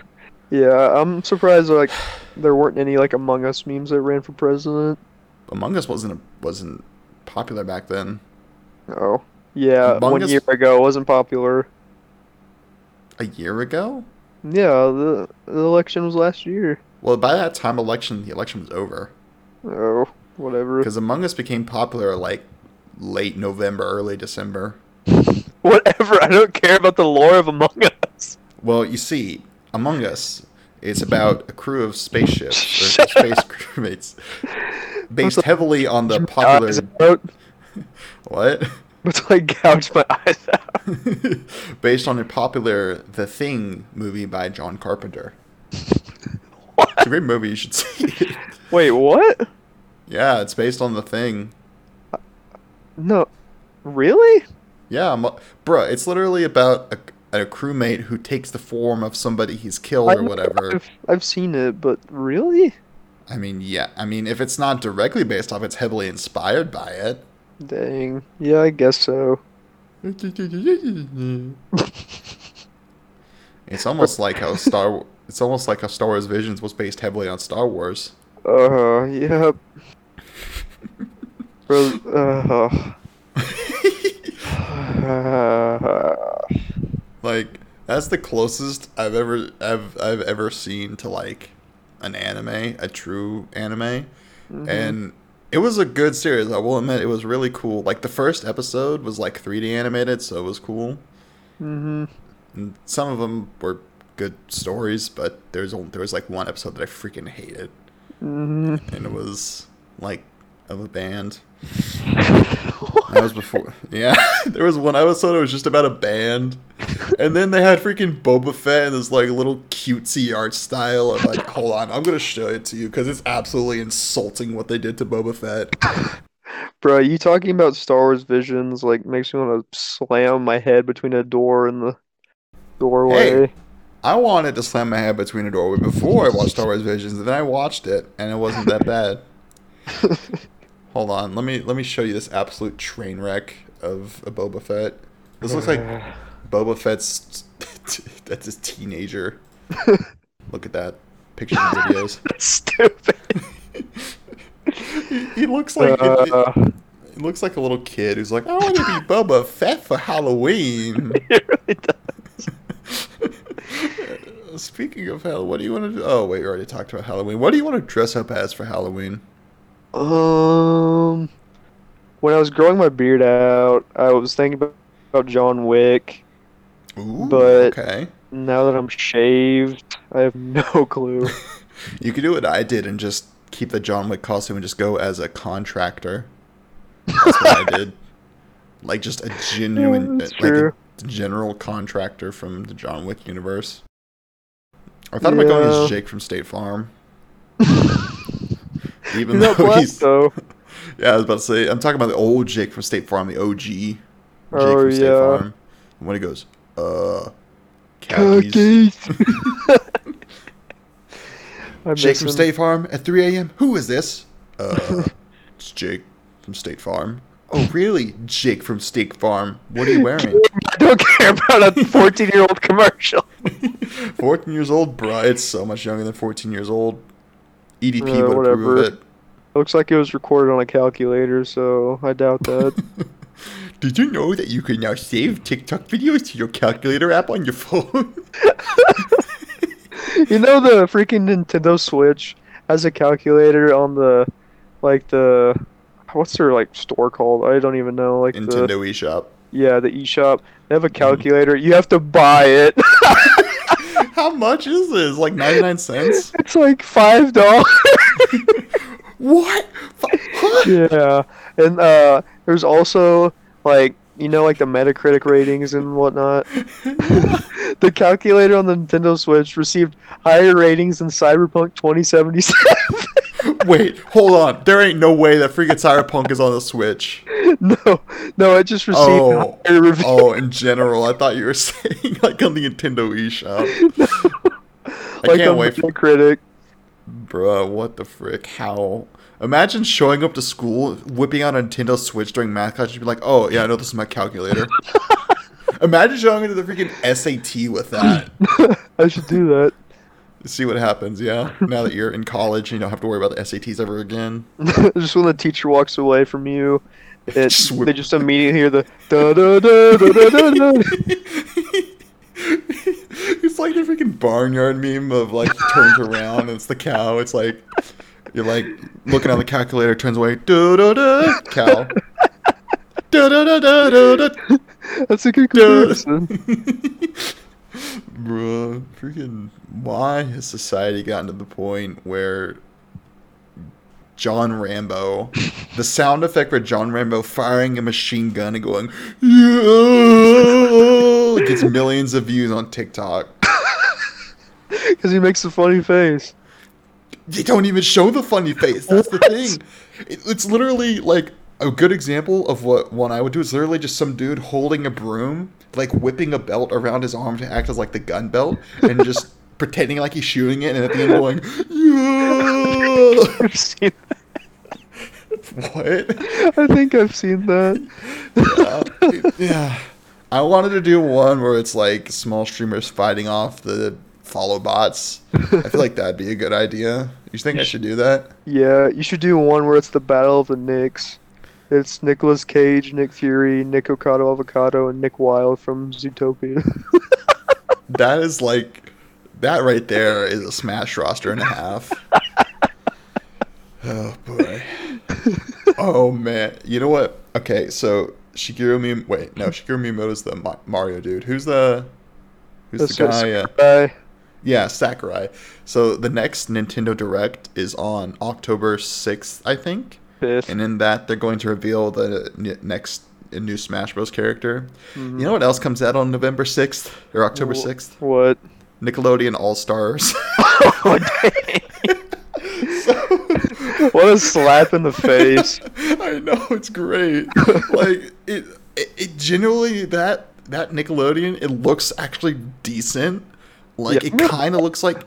yeah. I'm surprised like there weren't any like Among Us memes that ran for president. Among Us wasn't a, wasn't popular back then. Oh, yeah. Among one Us- year ago, it wasn't popular. A year ago? Yeah, the, the election was last year. Well, by that time, election the election was over Oh, whatever. because Among Us became popular like late November, early December. [laughs] Whatever. I don't care about the lore of Among Us. Well, you see, Among Us is about a crew of spaceships or [laughs] space crewmates based heavily on the popular [laughs] what? [laughs] But like gouge my eyes out. [laughs] based on a popular The Thing movie by John Carpenter. What? It's a great movie. You should see it. Wait, what? Yeah, it's based on The Thing. Uh, no, really? Yeah, mo- bruh, it's literally about a, a crewmate who takes the form of somebody he's killed or whatever. I've, I've seen it, but really? I mean, yeah. I mean, if it's not directly based off, it's heavily inspired by it. Dang. Yeah, I guess so. It's almost like how Star. It's almost like how Star Wars Visions was based heavily on Star Wars. Uh huh. yep. Bro, uh, uh, like that's the closest I've ever I've I've ever seen to like an anime, a true anime, mhm. and it was a good series. I will admit, it was really cool. Like the first episode was like 3D animated, so it was cool. Mhm. And some of them were good stories, but there's only, there was like one episode that I freaking hated, Mhm. and it was like of a band. [laughs] That was before. [laughs] Yeah, [laughs] there was one episode. It was just about a band, and then they had freaking Boba Fett in this like little cutesy art style. I'm like, hold on, I'm gonna show it to you because it's absolutely insulting what they did to Boba Fett. Bro, you talking about Star Wars visions like makes me want to slam my head between a door and the doorway. Hey, I wanted to slam my head between a doorway before I watched Star Wars Visions, and then I watched it, and it wasn't that bad. [laughs] Hold on, let me let me show you this absolute train wreck of a Boba Fett. This looks like [laughs] Boba Fett's [laughs] that's his teenager. [laughs] Look at that pictures and videos. Stupid. he, he looks like it- it- Uh, he looks like a little kid who's like, I want to be Boba Fett for Halloween. it really does. Speaking of Halloween, what do you want to do? Oh wait, we already talked about Halloween. What do you want to dress up as for Halloween? Um, when I was growing my beard out, I was thinking about, John Wick. Ooh, But- okay. Now that I'm shaved, I have [laughs] no clue. [laughs] You could do what I did and just keep the John Wick costume and just go as a contractor. That's what I did. [laughs] Like just a genuine, that's like a general contractor from the John Wick universe. I thought about going as Jake from State Farm. Even He's though black he's though. yeah, I was about to say I'm talking about the old Jake from State Farm, the OG Jake Oh, from State yeah. Farm. And when he goes, uh, khakis. Cookies. [laughs] Jake from him. State Farm at 3 a.m. Who is this? Uh, [laughs] it's Jake from State Farm. Oh, really? Jake from State Farm. What are you [laughs] wearing? I don't care about a 14 year old commercial. 14 years old, bruh. It's so much younger than 14 years old. EDP Uh, would approve whatever. of Looks like it was recorded on a calculator, so I doubt that. [laughs] Did you know that you can now save TikTok videos to your calculator app on your [laughs] phone? [laughs] you know the freaking Nintendo Switch has a calculator on the, like the, what's their like store called? I don't even know. Like the Nintendo eShop. yeah the eShop. They have a calculator. You have to buy it. [laughs] How much is this? Like 99 cents? [laughs] it's like five dollars. What? Huh? yeah, and uh, there's also like you know like the Metacritic ratings and whatnot. [laughs] the calculator on the Nintendo Switch received higher ratings than Cyberpunk 2077. Wait, hold on. There ain't no way that freaking Cyberpunk is on the Switch. [laughs] no, no, I just received Oh, higher [laughs] reviews. oh, in general, I thought you were [laughs] saying like on the Nintendo eShop. I like can't wait, for, Metacritic. bruh. What the frick? How? Imagine showing up to school, whipping out a Nintendo Switch during math class, and you'd be like, "Oh yeah, I know this is my calculator." Imagine showing into the freaking SAT with that. I should do that. See what happens. Yeah, [laughs] now that you're in college, you don't have to worry about the SATs ever again. [laughs] just when the teacher walks away from you, [laughs] it, Just they just immediately hear the da da da da da da. it's like the freaking barnyard meme of like turns around and it's the cow. It's like you're like looking on the calculator, turns away, da da da, cow. Da da da da da. That's a good comparison. Bruh, freaking why has society gotten to the point where John Rambo, [laughs] the sound effect for John Rambo firing a machine gun and going, yeah, gets millions of views on TikTok. [laughs] Because he makes a funny face. They don't even show the funny face. That's the thing. It, it's literally like a good example of what one I would do is literally just some dude holding a broom, like whipping a belt around his arm to act as like the gun belt, and [laughs] just pretending like he's shooting it, and at the end going, yeah. [laughs] I've seen. [laughs] what? I think I've seen that. Uh, yeah. I wanted to do one where it's like small streamers fighting off the follow bots. I feel like that'd be a good idea. You think I should do that? Yeah, you should do one where it's the battle of the Knicks. It's Nicolas Cage, Nick Fury, Nikocado Avocado, and Nick Wilde from Zootopia. [laughs] That is like that right there is a smash roster and a half. oh boy. Oh man. You know what? Okay, so Shigeru Miyam wait, no, Shigeru Miyamoto's the Mario dude. Who's the who's That's the guy? Uh, yeah, Sakurai. So the next Nintendo Direct is on October 6th, I think. Fifth. And in that they're going to reveal the next new Smash Bros character. Mhm. You know what else comes out on November 6th or October Wh- 6th? What? Nickelodeon All Stars. Oh, dang. What a slap in the face. [laughs] I know it's great. [laughs] like it, it, it genuinely that that Nickelodeon. It looks actually decent. Like Yeah. it kind of looks like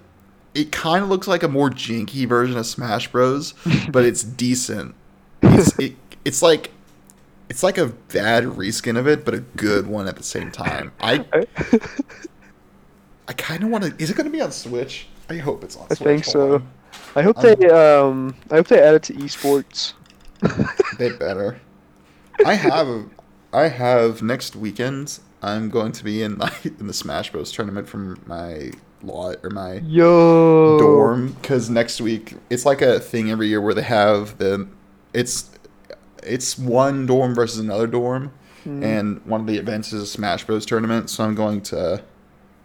it kind of looks like a more janky version of Smash Bros, but it's decent. It's it, it's like it's like a bad reskin of it, but a good one at the same time. I I kind of want to. Is it going to be on Switch? I hope it's on. I Switch. think Hold so. on. I hope they um I hope they add it to esports. [laughs] They better. I have, I have next weekend. I'm going to be in my [laughs] in the Smash Bros tournament from my lot or my Yo. dorm because next week it's like a thing every year where they have the it's it's one dorm versus another dorm Hmm. and one of the events is a smash bros tournament so i'm going to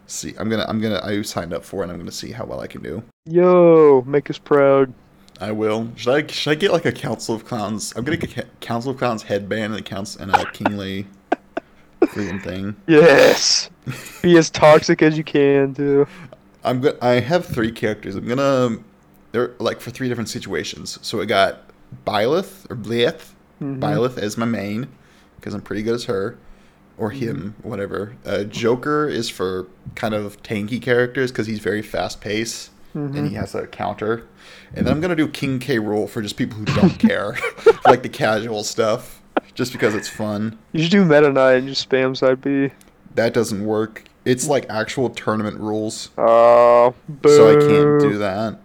see i'm gonna i'm gonna i signed up for it and i'm gonna see how well i can do Yo, make us proud. i will should i should i get like a council of clowns i'm gonna get council of clowns headband and a council and a kingly freaking thing [laughs] Yes. Be as toxic as you can too. I'm go- I have three characters. I'm gonna they're like for three different situations. So I got Byleth or Blieth. Mhm. Byleth as my main because I'm pretty good as her or him, whatever. Uh, Joker is for kind of tanky characters because he's very fast paced and he Mhm. has a counter. And then I'm gonna do King K. Rool for just people who don't [laughs] care, [laughs] like the casual stuff, just because it's fun. You should do Meta Knight and just spam side B. That doesn't work. It's like actual tournament rules. Oh, boo. so I can't do that.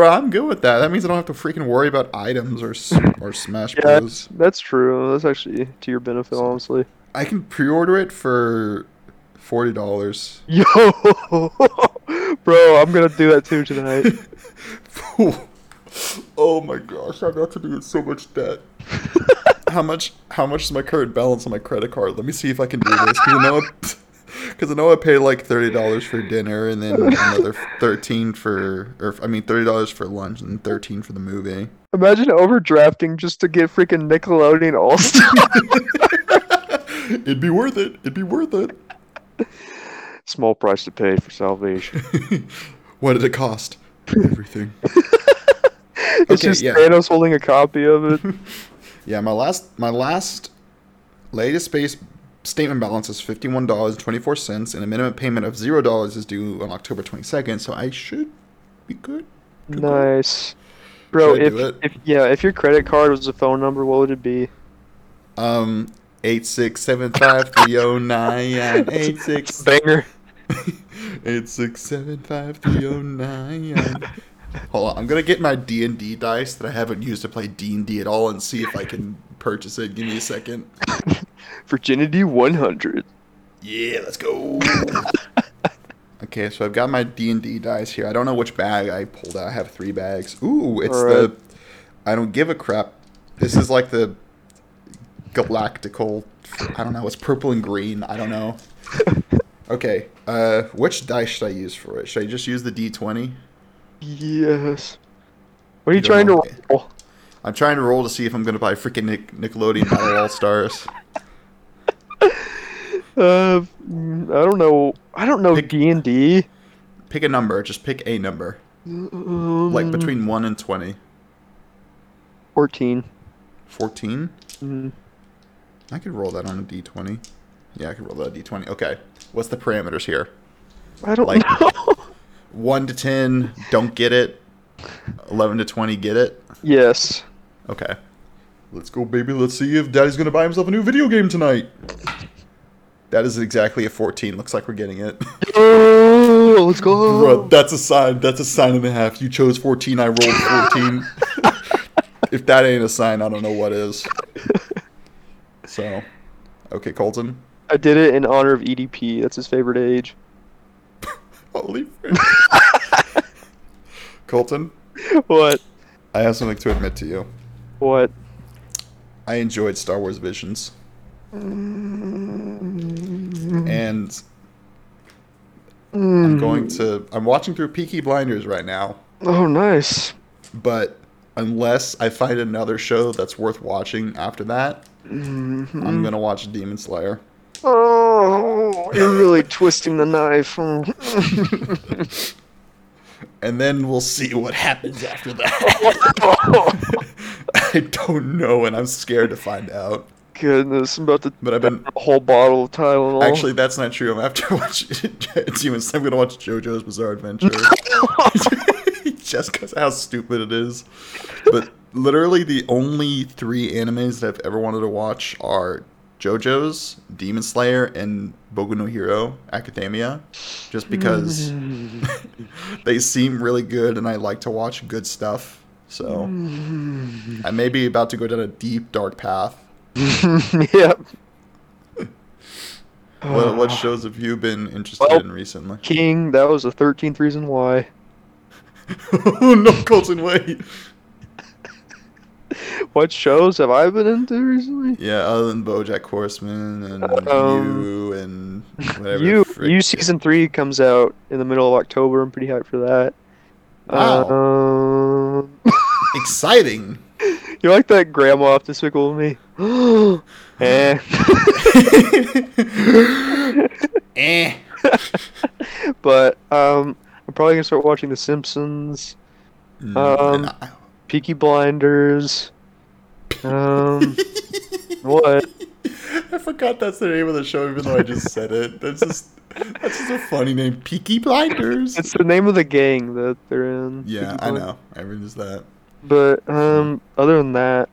Bro, I'm good with that. That means I don't have to freaking worry about items or [laughs] or Smash Yeah, Bros. that's, that's true. That's actually to your benefit, honestly. I can pre-order it for forty dollars. Yo, [laughs] bro, I'm gonna do that too tonight. [laughs] oh my gosh, I'm about to be in so much debt. how much? How much is my current balance on my credit card? Let me see if I can do this because I know. [laughs] Because I know I paid like thirty dollars for dinner and then another thirteen for, or I mean thirty dollars for lunch and thirteen for the movie. Imagine overdrafting just to get freaking Nickelodeon All Star. [laughs] It'd be worth it. It'd be worth it. Small price to pay for salvation. [laughs] what did it cost? Everything. It's Okay, just yeah. Thanos holding a copy of it. Yeah, my last my last latest base statement balance is fifty one dollars twenty four cents, and a minimum payment of zero dollars is due on October twenty second. So I should be good. nice. Bro, if, if yeah, if your credit card was a phone number, what would it be? Um, eight six seven five three zero nine eight six Banger. [laughs] eight six seven five three zero nine. Hold on, I'm gonna get my D and D dice that I haven't used to play D and D at all, and see if I can purchase it. Give me a second. [laughs] Virginity 100. Yeah, let's go. [laughs] okay, so I've got my D and D dice here. I don't know which bag I pulled out. I have three bags. Ooh, it's Alright. the. I don't give a crap. This is like the galactical. I don't know. It's purple and green. I don't know. [laughs] Okay, uh, which dice should I use for it? Should I just use the D twenty? Yes. What are you You trying don't to roll? I'm trying to roll to see if I'm gonna buy freaking Nick- Nickelodeon Battle All Stars. [laughs] [laughs] Uh, I don't know. I don't know D and D. Pick a number. Just pick a number, Um, like between one and twenty. fourteen. Fourteen. Mm, I could roll that on a d20. Yeah, I could roll that on a d20. Okay. What's the parameters here? I don't Like- know. [laughs] 1 to 10, don't get it. 11 to 20, get it. yes. Okay. Let's go, baby. Let's see if Daddy's going to buy himself a new video game tonight. That is exactly a 14. Looks like we're getting it. Oh, let's go. Bro, that's a sign. That's a sign and a half. You chose 14, I rolled 14. [laughs] if that ain't a sign, I don't know what is. So, okay, Colton. I did it in honor of EDP. That's his favorite age. [laughs] Holy. [laughs] Colton, What? I have something to admit to you. What? I enjoyed Star Wars Visions. And I'm going to. I'm watching through Peaky Blinders right now. Oh, nice. But unless I find another show that's worth watching after that, Mhm. I'm going to watch Demon Slayer. Oh, you're really [laughs] twisting the knife. [laughs] And then we'll see what happens after that. [laughs] [laughs] I don't know, and I'm scared to find out. Goodness, I'm about to But I've been a whole bottle of Tylenol. Actually, that's not true. I'm after [laughs] watching Demon Slayer. I'm gonna watch JoJo's Bizarre Adventure. [laughs] Just because how stupid it is. But literally, the only three animes that I've ever wanted to watch are JoJo's, Demon Slayer, and Boku no Hero Academia, just because hmm. they seem really good and I like to watch good stuff. So I may be about to go down a deep dark path. [laughs] yep. What, what shows have you been interested Well- in recently? King, that was the 13th reason why. [laughs] oh no, Colton, wait. [laughs] What shows have I been into recently? Yeah, other than BoJack Horseman and Um, you and whatever. You, frick- you season three comes out in the middle of October. I'm pretty hyped for that. Wow. Um, exciting. you like that grandma off Despicable Me? [gasps] eh. [laughs] eh. [laughs] but um, I'm probably gonna start watching The Simpsons, Mm, Um, Peaky Blinders. Um, what? [laughs] I forgot that's the name of the show, even though I just said it. That's just that's just a funny name, Peaky Blinders. It's the name of the gang that they're in. yeah, I know. I just that. But um, other than that,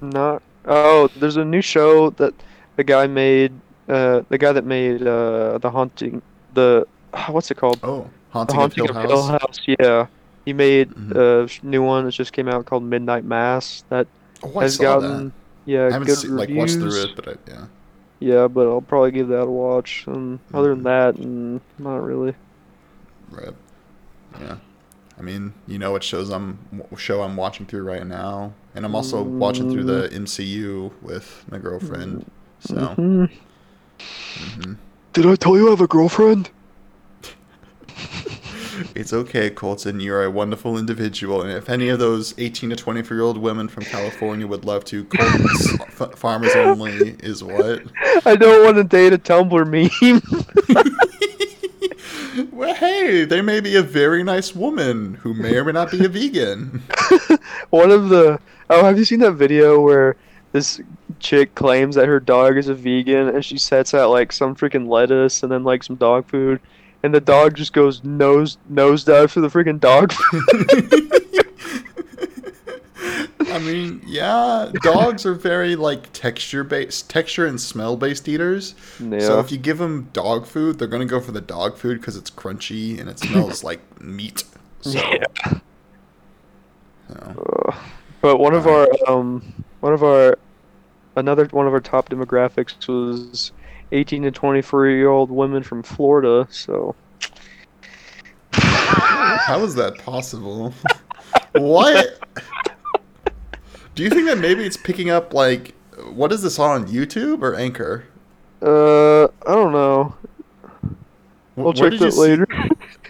not. Oh, there's a new show that the guy made. Uh, the guy that made uh, the haunting. The [sighs] what's it called? Oh, The Haunting, of Hill House. Yeah, he made Mhm. a new one that just came out called Midnight Mass. That Oh, has gotten that. yeah I haven't good seen, like reviews. watched through it, but I, yeah. Yeah, but I'll probably give that a watch. And other than Mhm. that, mm, not really. Right. Yeah. I mean, you know what shows I'm show I'm watching through right now, and I'm also watching through the MCU with my girlfriend. So, Mhm. hmm Did I tell you I have a girlfriend? [laughs] it's okay, Colton. You're a wonderful individual, and if any of those 18 to 24 year old women from California would love to, Colton's [laughs] F- Farmers Only is what. I don't want to date a Tumblr meme. [laughs] well, hey, they may be a very nice woman who may or may not be a vegan. [laughs] One of the oh, have you seen that video where this chick claims that her dog is a vegan and she sets out like some freaking lettuce and then like some dog food, and the dog just goes nose nose nosedive for the freaking dog food. [laughs] [laughs] I mean, yeah, dogs are very like texture based, texture and smell based eaters. yeah. So if you give them dog food, they're gonna go for the dog food because it's crunchy and it smells like meat. [laughs] So, Yeah. so, Ugh. but one of our um one of our another one of our top demographics was 18 to 24 year old women from Florida. So how is that possible? [laughs] what? [laughs] Do you think that maybe it's picking up like what is this on YouTube or Anchor? uh I don't know. We'll where check that see- later. [laughs]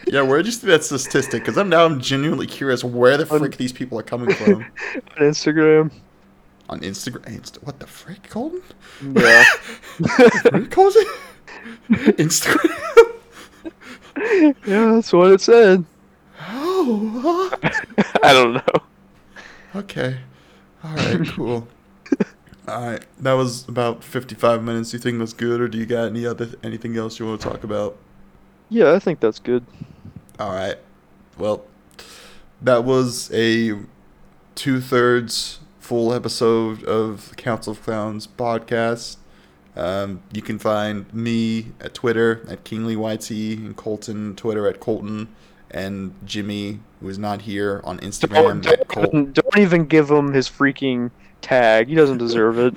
Yeah, where did you see that statistic? Because I'm now I'm genuinely curious where the On- frick these people are coming from. [laughs] on Instagram. on Instagram. Insta- what the frick, Colton? Yeah. [laughs] Frick, Colton? Instagram? yeah, that's what it said. Oh, huh? I don't know. okay. All right, [laughs] cool. All right, that was about 55 minutes. Do you think that's good, or do you got any other anything else you want to talk about? Yeah, I think that's good. All right. Well, that was a two thirds full episode of Council of Clowns podcast. Um, you can find me at Twitter at KinglyYT and Colton Twitter at Colton and Jimmy, who is not here, on Instagram Don't, don't, [laughs] don't even give him his freaking tag. He doesn't deserve it.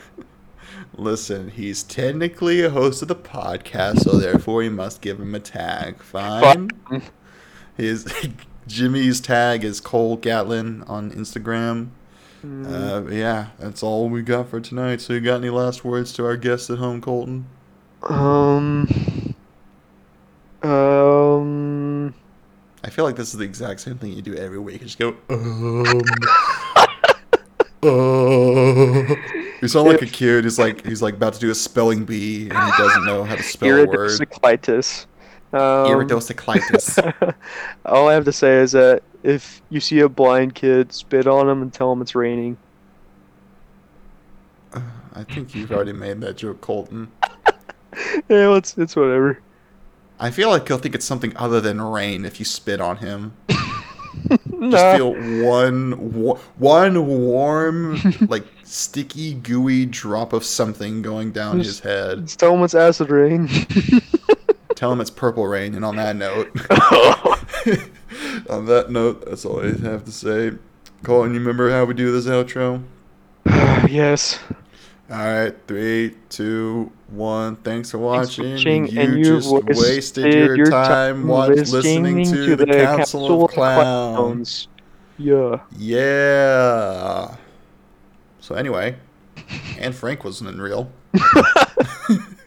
[laughs] Listen, he's technically a host of the podcast, so therefore we must give him a tag. Fine. Fine. His [laughs] Jimmy's tag is Cole Gatlin on Instagram. Uh, yeah, that's all we got for tonight. So, you got any last words to our guests at home, Colton? Um. Um. I feel like this is the exact same thing you do every week. You just go, um, uh. [laughs] You sound like a kid who's like he's like about to do a spelling bee and he doesn't know how to spell a word. Iridocyclitis. Um, Iridocyclitis. [laughs] all I have to say is that if you see a blind kid, spit on him and tell him it's raining. [sighs] I think you've already made that joke, Colton. [laughs] Yeah, it's it's whatever. I feel like he'll think it's something other than rain if you spit on him. [laughs] Just feel one wa- one warm [laughs] like sticky, gooey drop of something going down Just- his head. Just tell him it's acid rain. [laughs] Tell him it's purple rain. And on that note, on that note, that's all I have to say. Colton, you remember how we do this outro? [sighs] yes. All right, three, two, one. Thanks for Thanks for watching. watching, you and you just wasted, your, your time, time watch, listening to, the, Council, of Clowns. Yeah. Yeah. So anyway, Anne Frank wasn't in real. [laughs]